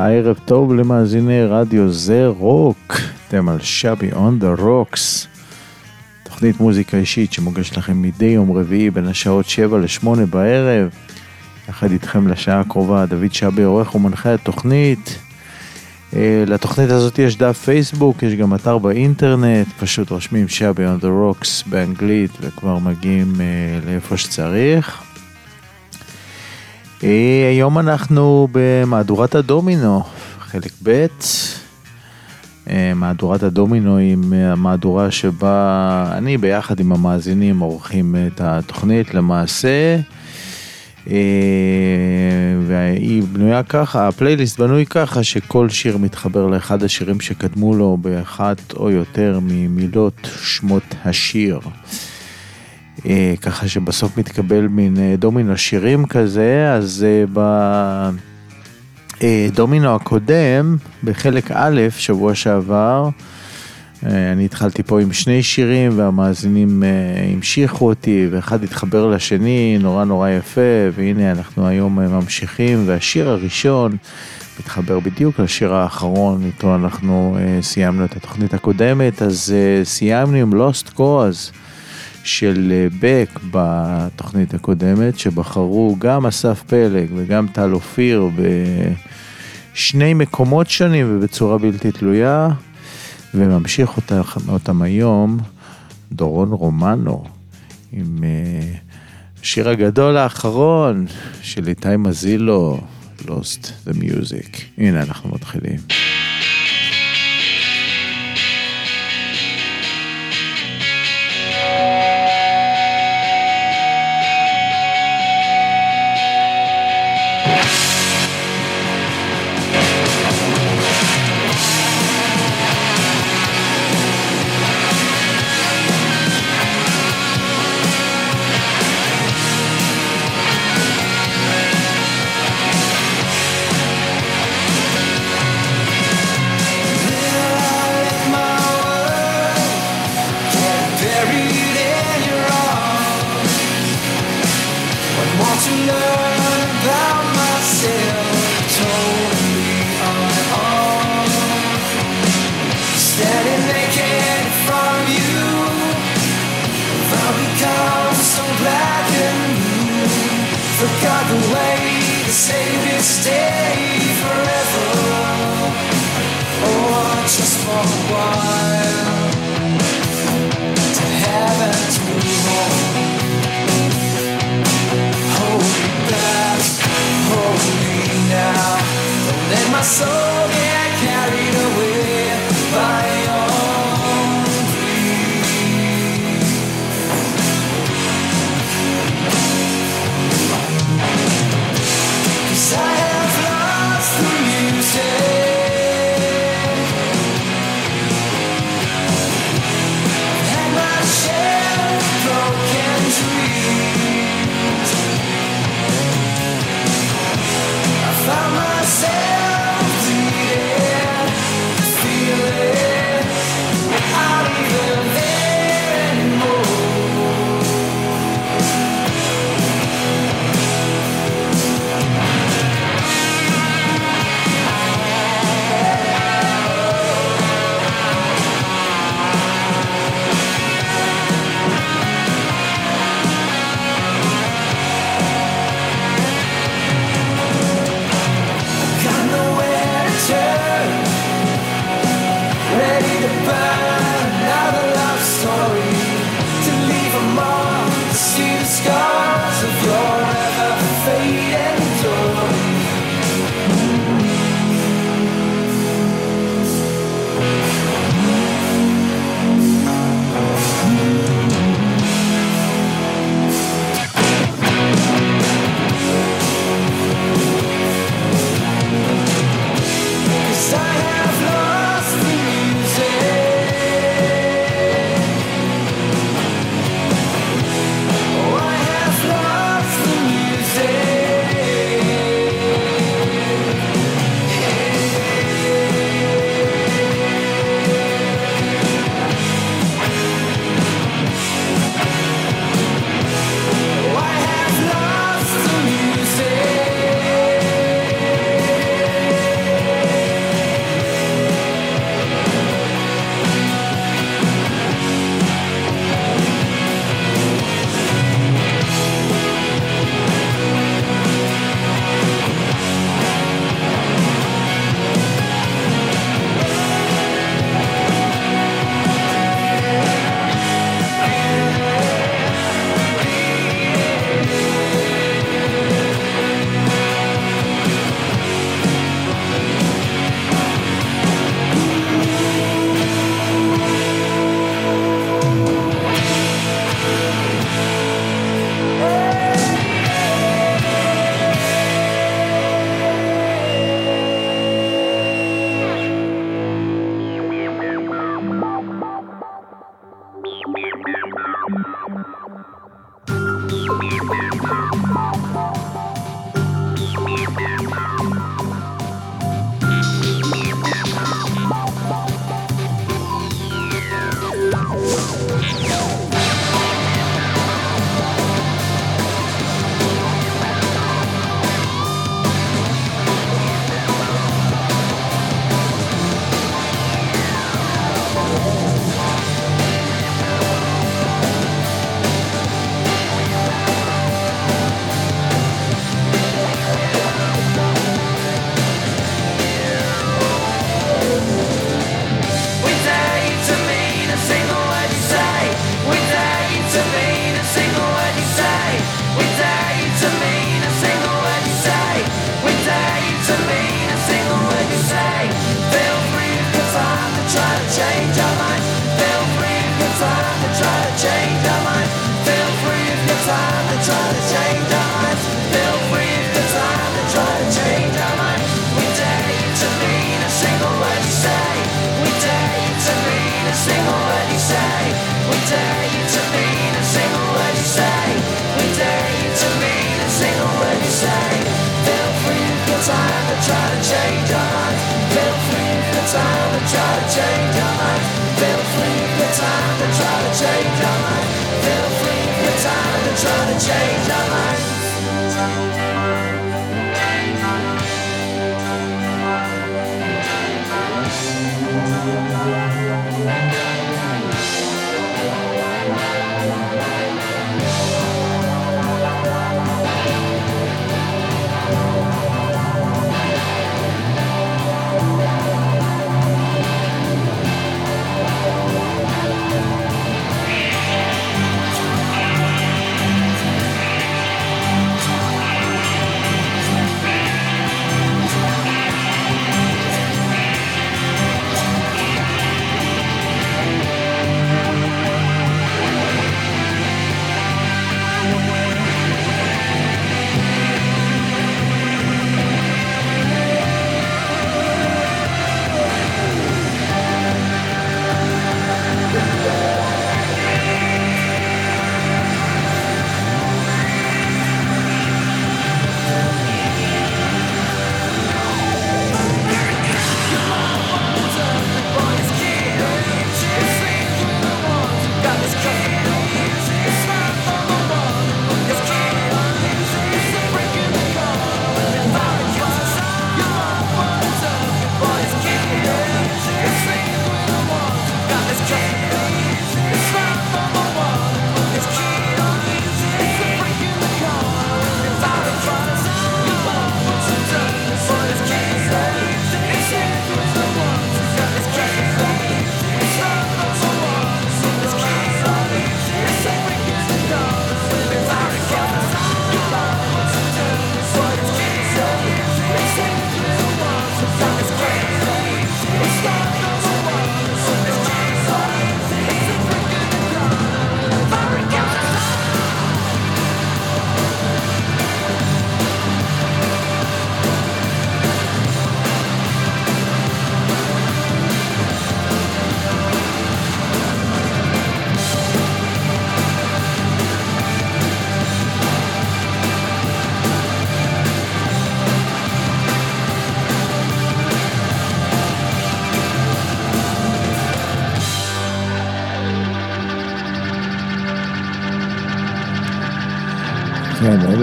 הערב טוב למאזיני רדיו זה רוק, אתם על שבי און דה רוקס, תוכנית מוזיקה אישית שמוגשת לכם מדי יום רביעי בין השעות 7 ל-8 בערב, יחד איתכם לשעה הקרובה, דוד שבי עורך ומנחה התוכנית. אה, לתוכנית הזאת יש דף פייסבוק, יש גם אתר באינטרנט, פשוט רושמים שבי און דה רוקס באנגלית וכבר מגיעים אה, לאיפה שצריך. אה, היום אנחנו במהדורת הדומינו, חלק ב'. אה, מהדורת הדומינו היא המהדורה שבה אני ביחד עם המאזינים עורכים את התוכנית למעשה. אה, והיא בנויה ככה, הפלייליסט בנוי ככה שכל שיר מתחבר לאחד השירים שקדמו לו באחת או יותר ממילות שמות השיר. אה, ככה שבסוף מתקבל מין אה, דומינו שירים כזה, אז בדומינו הקודם, בחלק א', שבוע שעבר, אני התחלתי פה עם שני שירים והמאזינים המשיכו אותי ואחד התחבר לשני נורא נורא יפה והנה אנחנו היום ממשיכים והשיר הראשון מתחבר בדיוק לשיר האחרון איתו אנחנו סיימנו את התוכנית הקודמת אז סיימנו עם Lost Cause של בק בתוכנית הקודמת שבחרו גם אסף פלג וגם טל אופיר בשני מקומות שונים ובצורה בלתי תלויה. וממשיך אותם, אותם היום דורון רומנו עם השיר uh, הגדול האחרון של איתי מזילו, Lost the Music. הנה אנחנו מתחילים.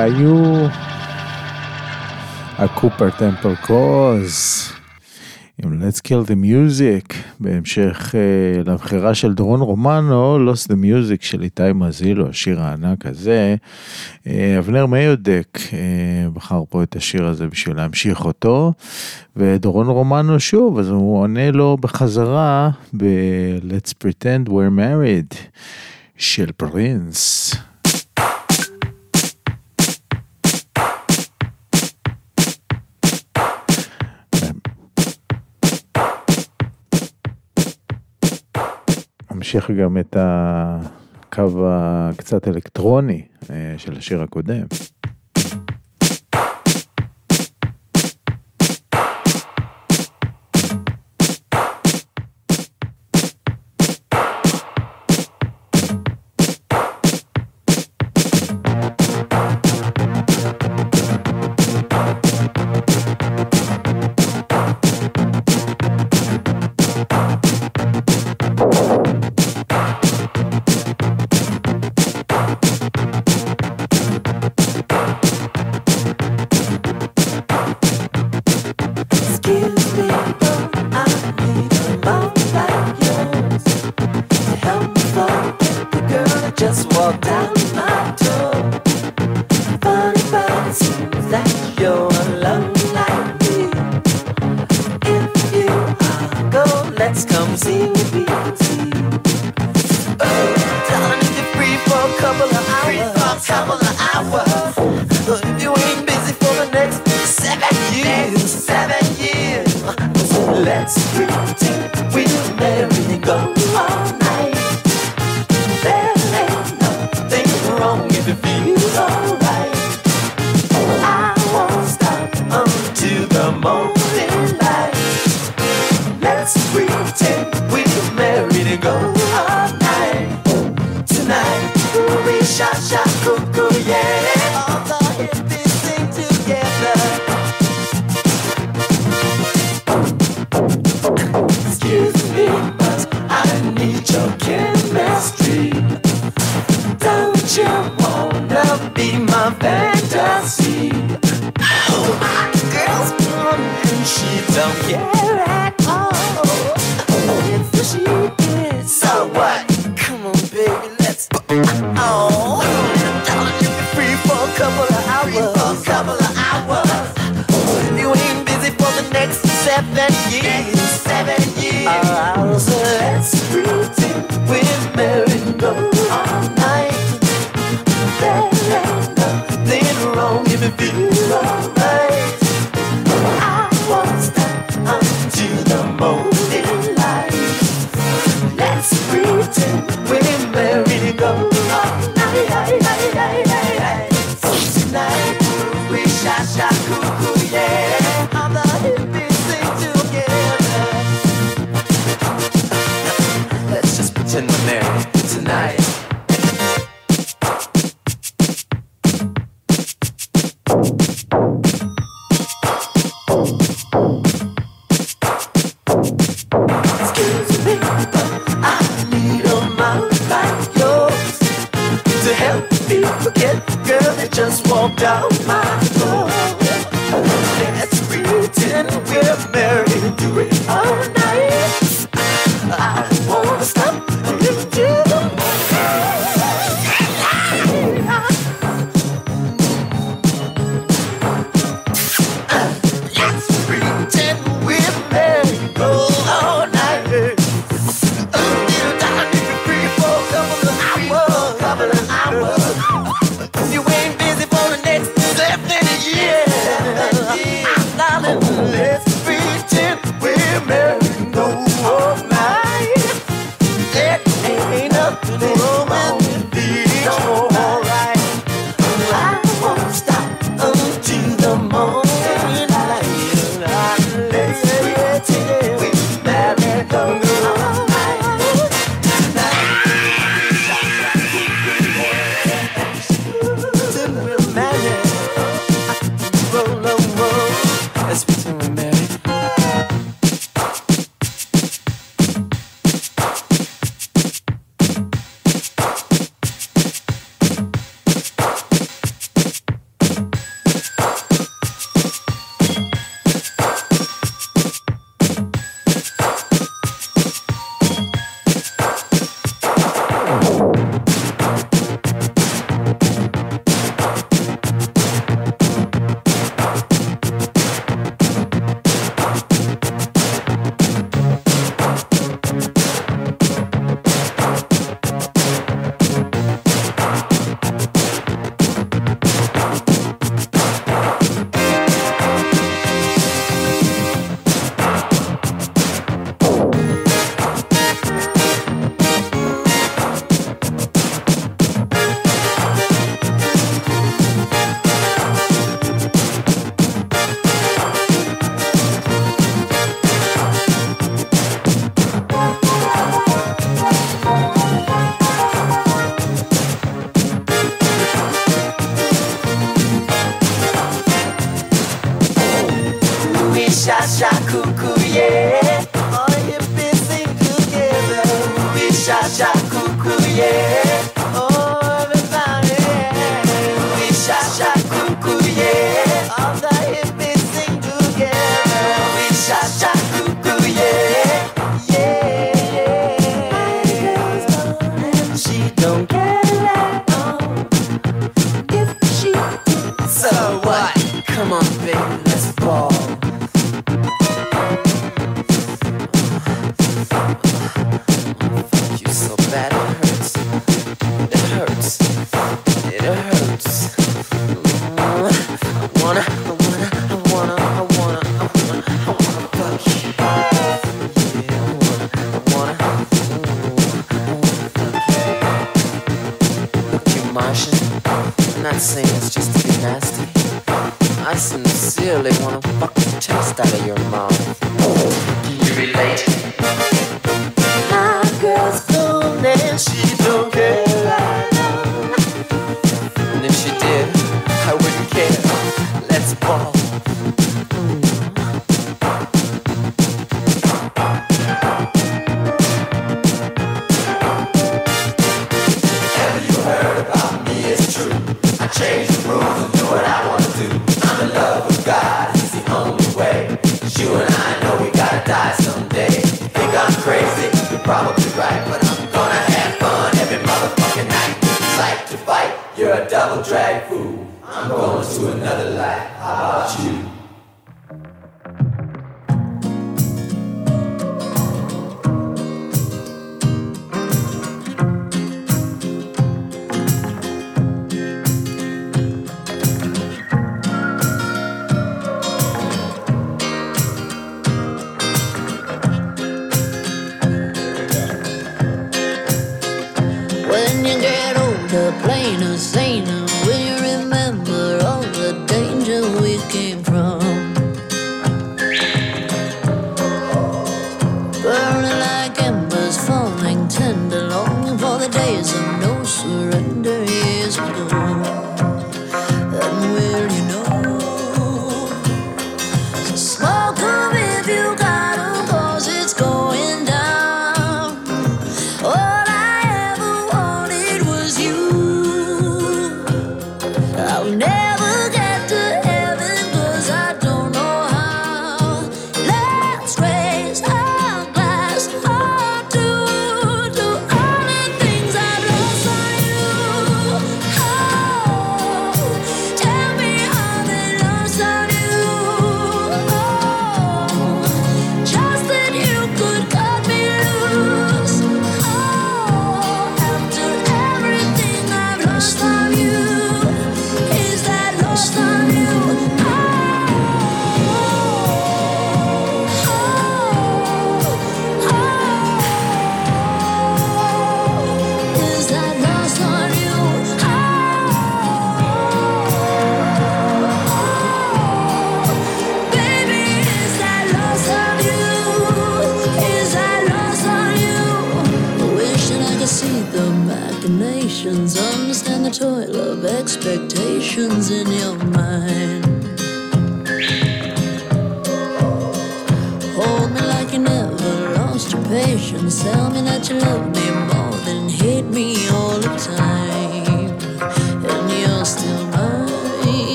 היו הקופר טמפל קוז עם Let's Kill the Music בהמשך uh, לבחירה של דרון רומנו, Lost the Music של איתי מזילו, השיר הענק הזה. Uh, אבנר מיודק uh, בחר פה את השיר הזה בשביל להמשיך אותו, ודרון רומנו שוב, אז הוא עונה לו בחזרה ב-Let's Pretend We're Married של פרינס. ממשיך גם את הקו הקצת אלקטרוני אה, של השיר הקודם. sing is just to be nasty. I sincerely wanna fucking taste out of your mouth. You relate? probably right, but I'm gonna have fun every motherfucking night. If you like to fight, you're a double drag fool. I'm going to another life. How about you?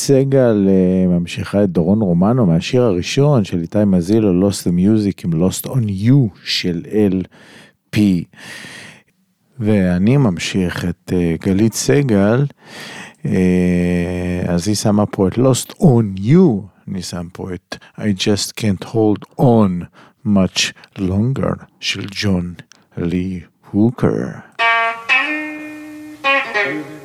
סגל אה, ממשיכה את דורון רומנו מהשיר הראשון של איתי מזילו, Lost the Music עם Lost on You של LP. ואני ממשיך את אה, גלית סגל, אה, אז היא שמה פה את Lost on You, אני שם פה את I just can't hold on much longer של ג'ון לי הוקר. thank you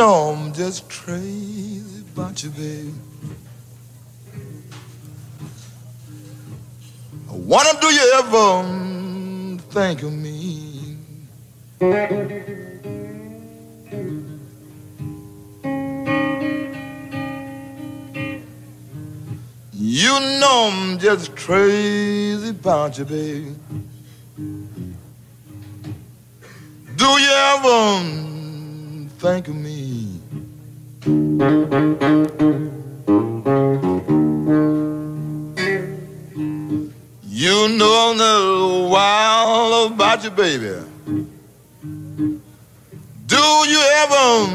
know I'm just crazy about you, baby. I wonder do you ever mm, think of me? You know I'm just crazy about you, baby. Do you ever mm, think of me? You know a wild about you, baby. Do you ever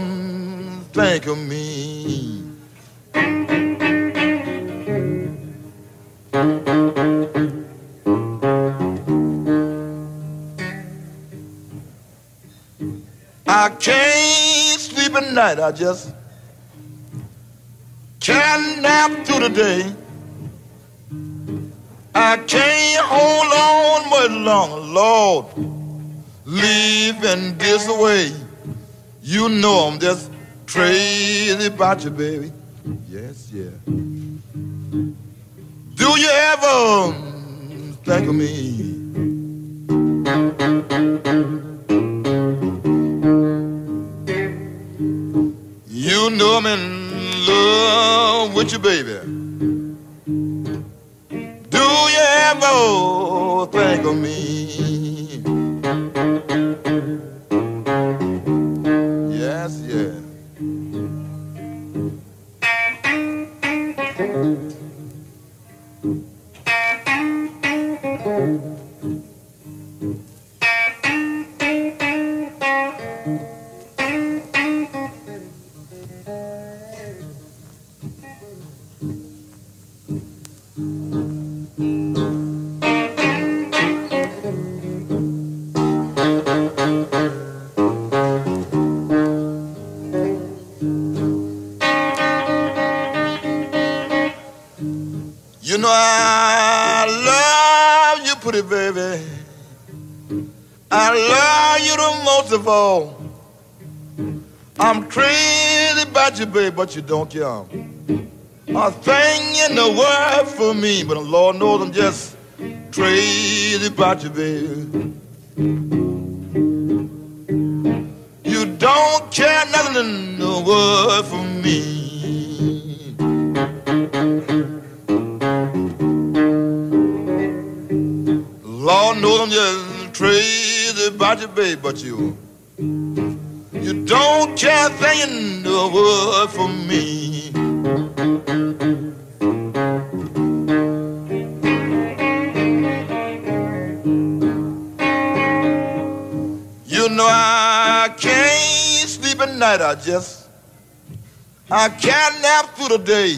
think of me? I can't sleep at night. I just can't nap through the day. I can't hold on much longer, Lord. Leaving this way. You know I'm just crazy about you, baby. Yes, yeah. Do you ever think of me? With your baby. Do you ever think of me? But you don't care. A thing in the world for me, but the Lord knows I'm just crazy about you, baby. You don't care nothing in the world for me. Lord knows I'm just crazy about you, babe, but you, you don't care a thing in the world for Know I can't sleep at night. I just I can't nap through the day.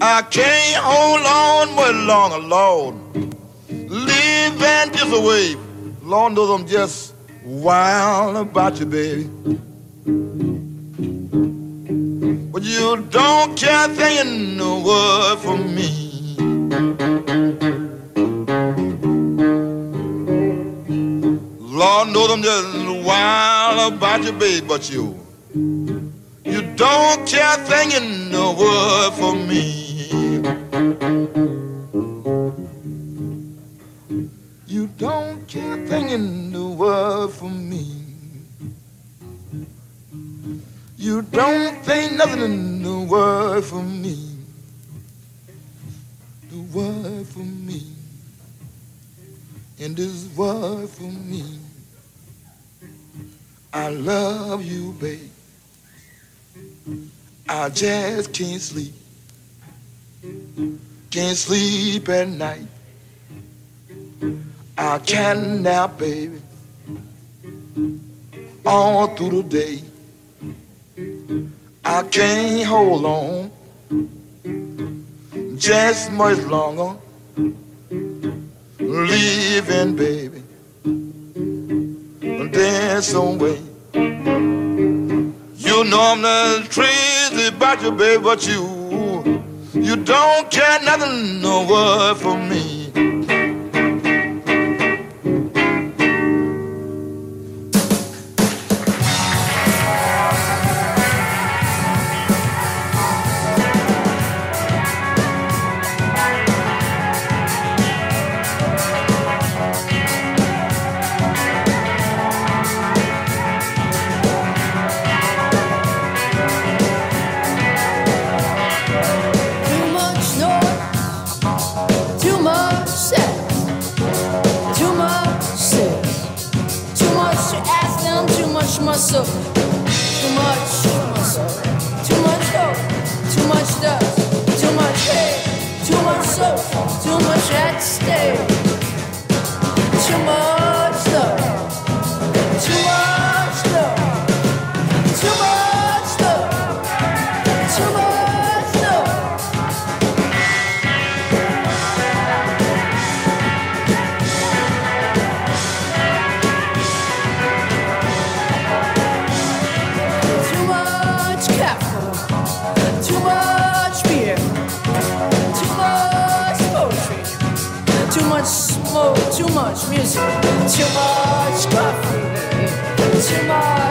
I can't hold on much longer, Lord. Leaving this away. Lord knows I'm just wild about you, baby. But you don't care a thing in the world for me. Lord knows I'm just wild about you, baby, but you, you don't care a thing in the world for me. You don't care a thing in the world for me. You don't think nothing in the world for me. The world for me. In this world for me. I love you, babe. I just can't sleep. Can't sleep at night. I can't nap, baby. All through the day. I can't hold on just much longer. Leaving, baby and dance away. You know I'm not crazy about you, babe, but you, you don't care nothing, no word for me. muscle too much. music, too much coffee, too much.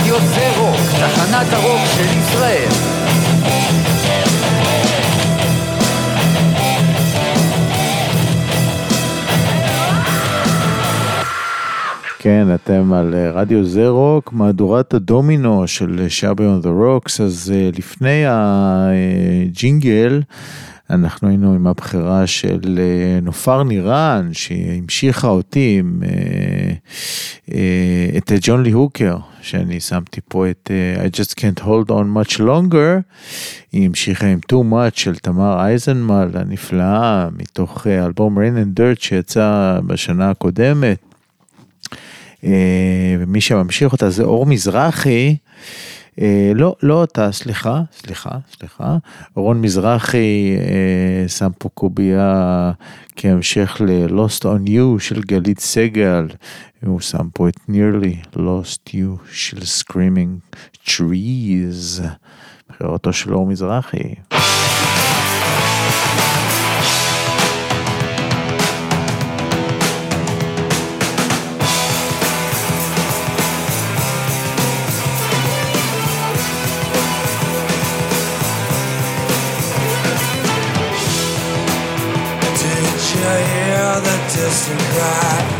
רדיו זה רוק, תחנת הרוק של ישראל. כן, אתם על אה, רדיו זה רוק, מהדורת הדומינו של אה, שבי און דה רוקס, אז אה, לפני הג'ינגל, אנחנו היינו עם הבחירה של נופר נירן, שהמשיכה אותי עם... את ג'ון לי הוקר, שאני שמתי פה את אה, I just can't hold on much longer, היא המשיכה עם too much של תמר אייזנמל הנפלאה, מתוך אה, אלבום rain and dirt שיצא בשנה הקודמת. אה, ומי שממשיך אותה זה אור מזרחי. אה, לא, לא אותה, סליחה, סליחה, סליחה. רון מזרחי אה, שם פה קובייה כהמשך ל-Lost on You של גלית סגל. הוא שם פה את nearly Lost You של Screaming Trees. בחירתו של אור מזרחי. The distant cry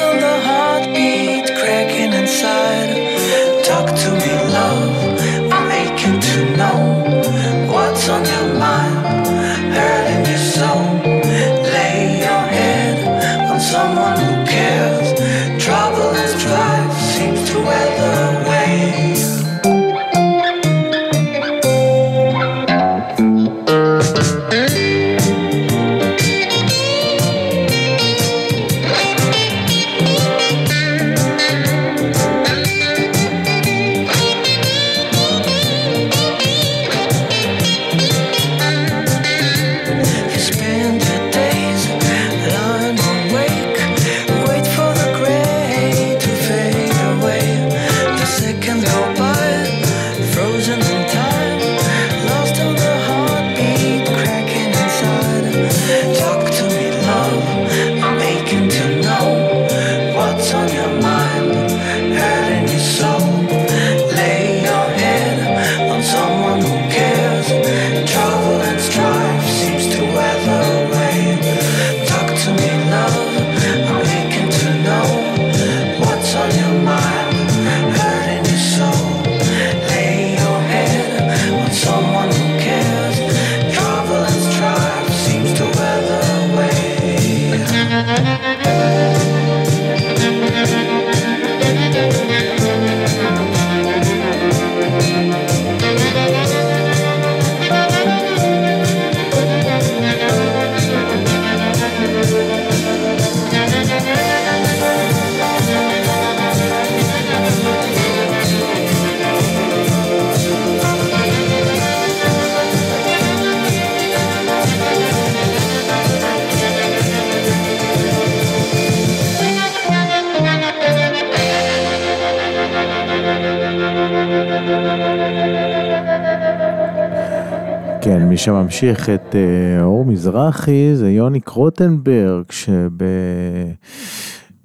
on the heartbeat, cracking inside. Talk to me, מי שממשיך את אה, אור מזרחי זה יוני קרוטנברג, שב...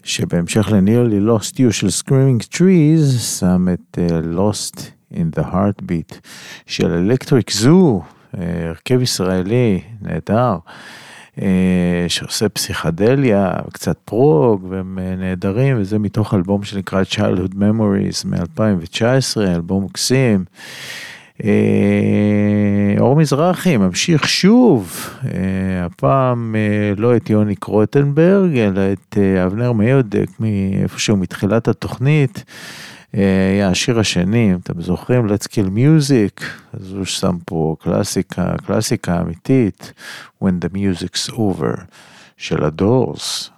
שבהמשך ל-Nearly Lost You של Screaming Trees, שם את אה, Lost in the Heartbeat של אלקטריק זו, אה, הרכב ישראלי נהדר, שעושה פסיכדליה, קצת פרוג, והם נהדרים, וזה מתוך אלבום שנקרא Childhood Memories מ-2019, אלבום מקסים. אור מזרחי ממשיך שוב, אה, הפעם אה, לא את יוני קרוטנברג, אלא את אה, אבנר מיודק מאיפשהו מתחילת התוכנית. אה, היה השיר השני, אם אתם זוכרים, Let's Kill Music, אז הוא שם פה קלאסיקה, קלאסיקה אמיתית, When the Music's Over, של הדורס.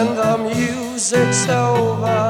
When the music's over.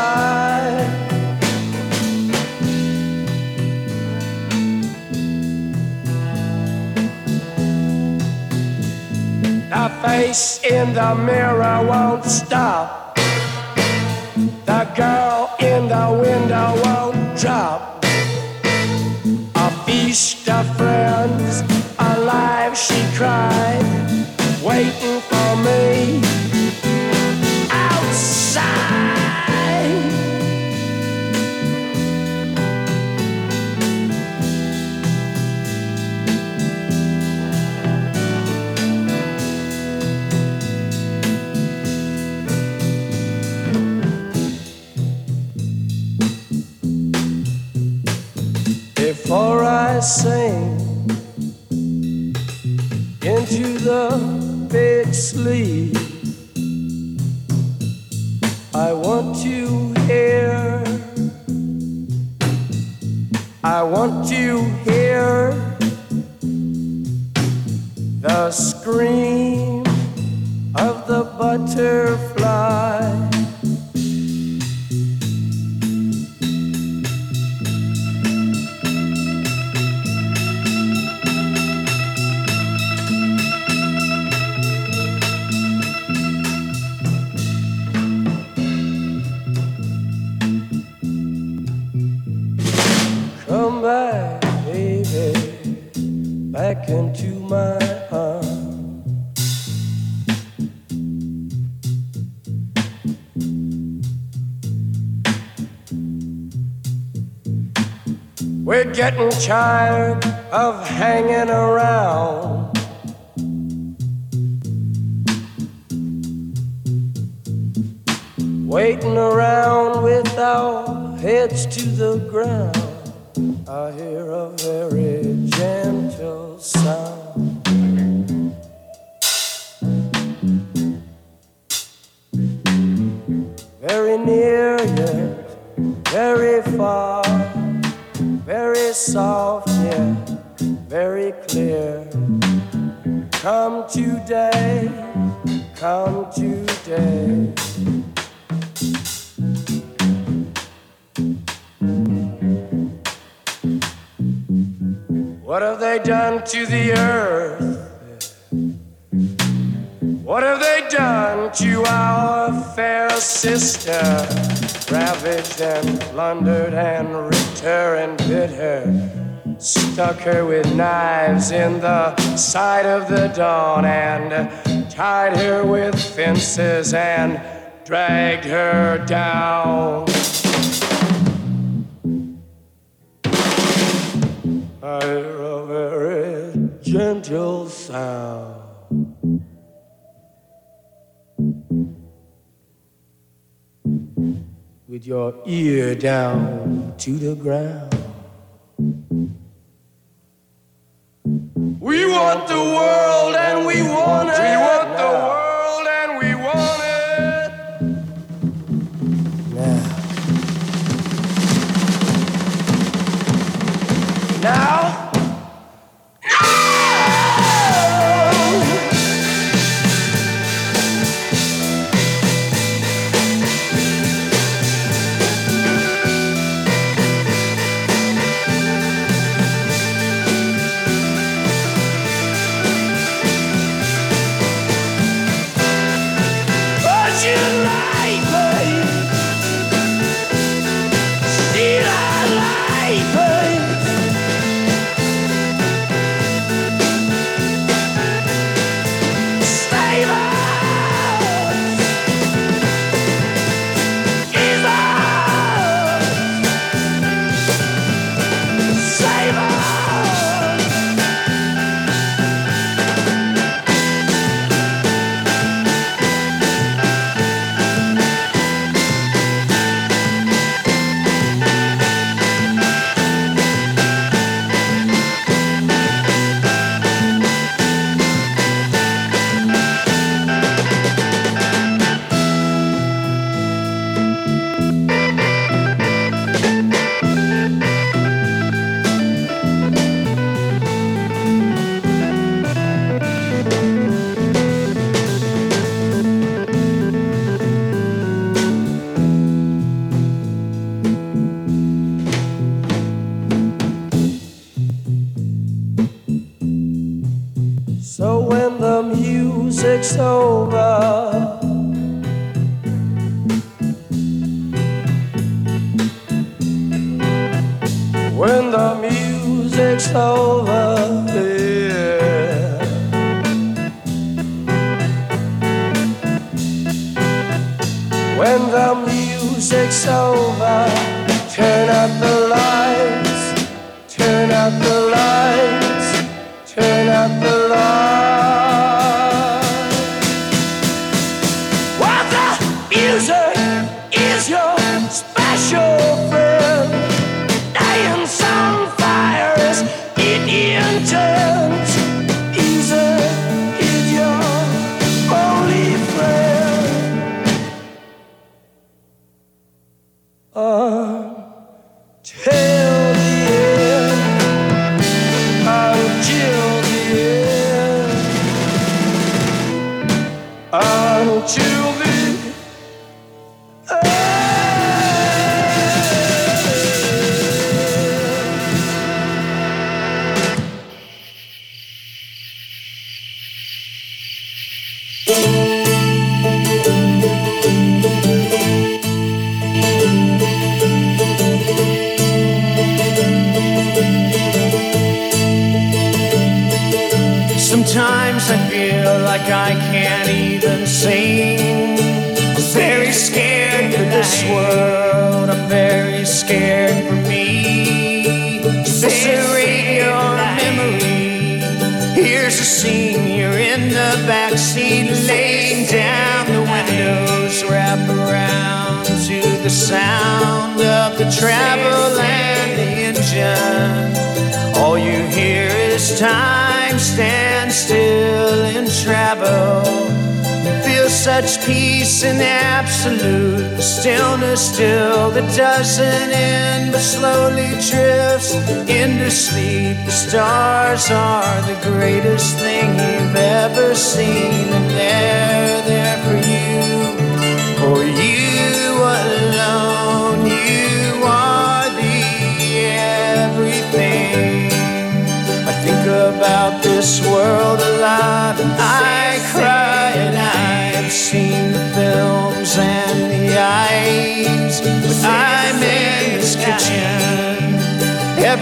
Face in the mirror won't stop. The girl in the window won't drop. A feast of friends, alive she cried, waiting for me sing into the big sleep, I want to hear. I want to hear the scream of the butterfly. Into my arms. We're getting tired of hanging around. Waiting around with our heads to the ground. I hear a very gentle sound. Very near, yet very far, very soft, yet very clear. Come today, come today. What have they done to the earth? What have they done to our fair sister? Ravaged and plundered and ripped her and bit her. Stuck her with knives in the side of the dawn and tied her with fences and dragged her down. I hear a very gentle sound. With your ear down to the ground. We want the world and we want it. We want the world. Now into doesn't end but slowly drifts into sleep. The stars are the greatest thing you've ever seen, and they're there for you, for you alone. You are the everything. I think about this world a lot, and I.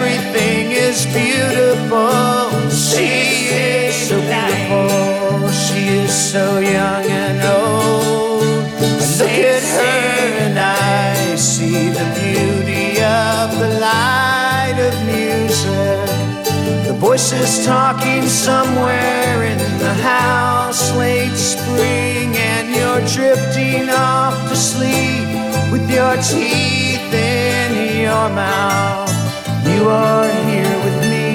Everything is beautiful. She is so beautiful. She is so young and old. I look at her and I see the beauty of the light of music. The voices talking somewhere in the house, late spring, and you're drifting off to sleep with your teeth in your mouth. You are here with me.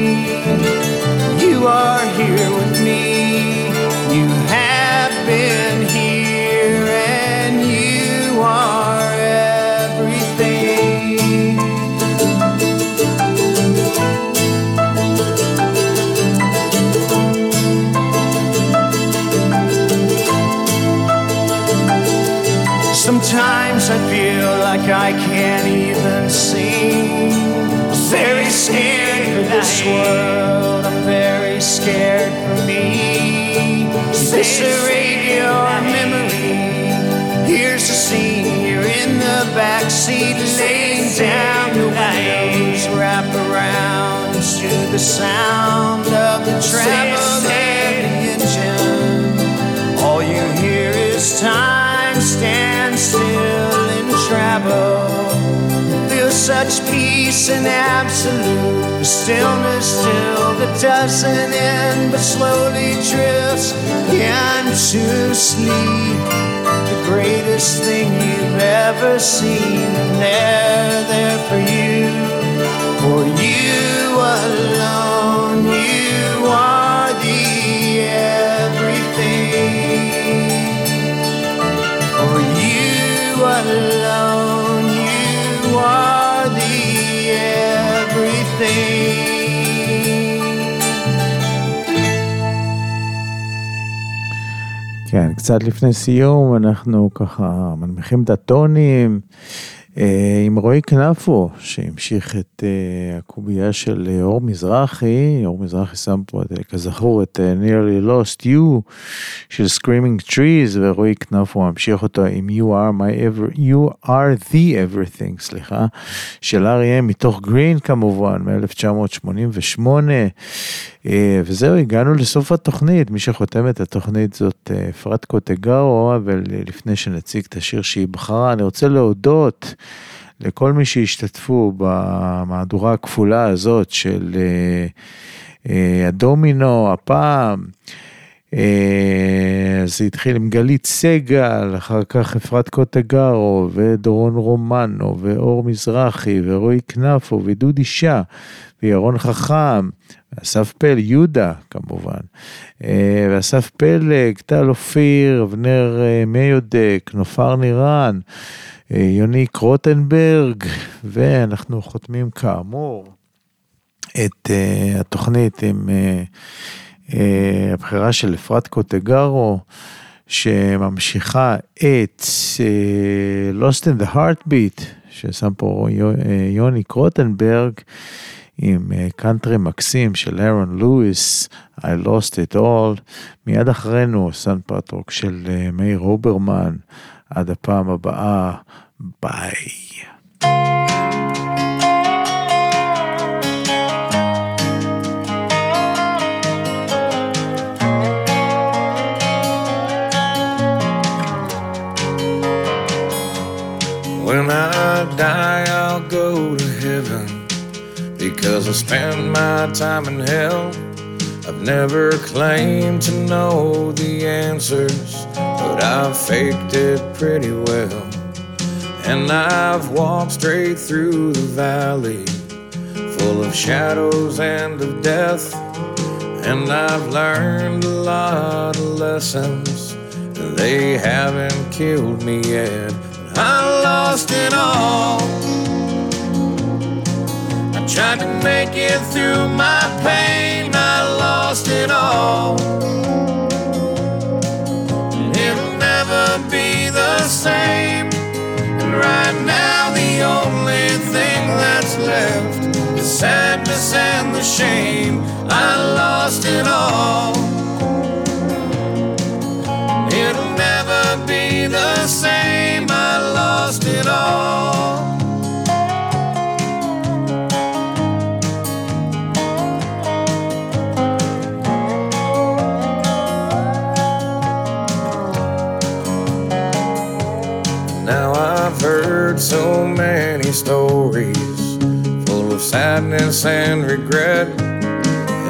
You are here with me. You have been here, and you are everything. Sometimes I feel like I can't very scared for this world. I'm very scared for me. Eviscerate your memory. Here's the scene. You're in the back seat, laying down. The windows wrap around to the sound of the traveling such peace and absolute stillness still that doesn't end but slowly drifts into sleep. The greatest thing you've ever seen, and they're there for you. For you קצת לפני סיום, אנחנו ככה מנמיכים את הטונים אה, עם רועי כנפו, שהמשיך את אה, הקובייה של אה, אור מזרחי, אור מזרחי שם פה, אה, כזכור, את אה, nearly lost you של Screaming Trees, ורועי כנפו ממשיך אותו עם You are my ever, you are the everything, סליחה, של אריה מתוך גרין כמובן, מ-1988. אה, וזהו, הגענו לסוף התוכנית. מי שחותם את התוכנית זאת אה, אפרת קוטגרו, אבל אה, לפני שנציג את השיר שהיא בחרה, אני רוצה להודות לכל מי שהשתתפו במהדורה הכפולה הזאת של הדומינו, הפעם. זה התחיל עם גלית סגל, אחר כך אפרת קוטגרו, ודורון רומנו, ואור מזרחי, ורועי כנפו, ודודי שאה, וירון חכם, ואסף פל, יהודה כמובן, אה, ואסף פלג, טל אופיר, אבנר אה, מיודק, נופר נירן, אה, יוני קרוטנברג, ואנחנו חותמים כאמור את uh, התוכנית עם uh, uh, הבחירה של אפרת קוטגרו, שממשיכה את uh, Lost in the Heartbeat, ששם פה יו, uh, יוני קרוטנברג, עם קאנטרי מקסים של אירון לואיס, I Lost It All. מיד אחרינו סן פטרוק של uh, מאיר אוברמן. עד הפעם הבאה, ביי. Time in hell. I've never claimed to know the answers, but I've faked it pretty well. And I've walked straight through the valley, full of shadows and of death. And I've learned a lot of lessons, and they haven't killed me yet. But I lost it all. Tried to make it through my pain, I lost it all. It'll never be the same. And right now, the only thing that's left is sadness and the shame. I lost it all. It'll never be the same. I lost it all. Stories full of sadness and regret.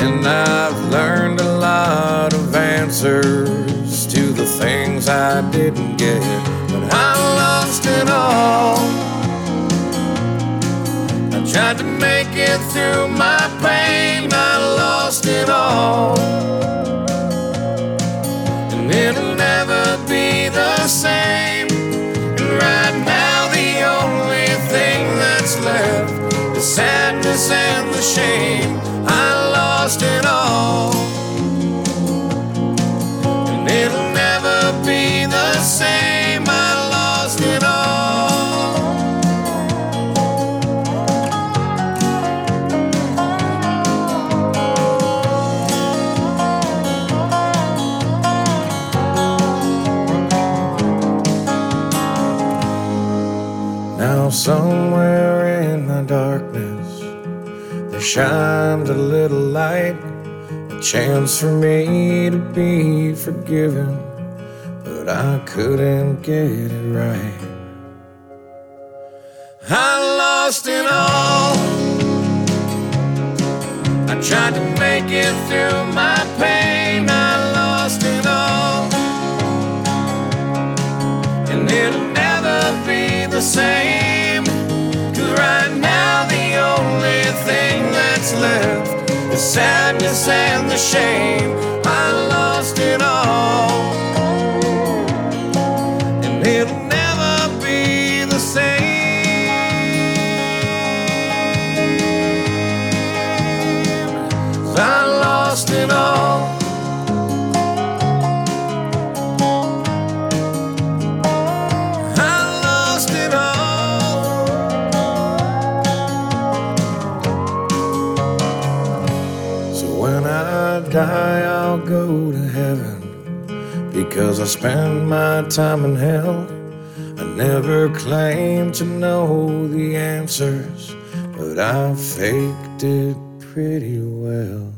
And I've learned a lot of answers to the things I didn't get. But I lost it all. I tried to make it through my pain, I lost it all. And it'll never be the same. And the shame. I lost it all. Chance for me to be forgiven, but I couldn't get it right. I lost it all. I tried to make it through my pain, I lost it all. And it'll never be the same. Cause right now, the only thing that's left is sadness and the shame. I lost it all. Die, I'll go to heaven because I spend my time in hell. I never claimed to know the answers, but I faked it pretty well.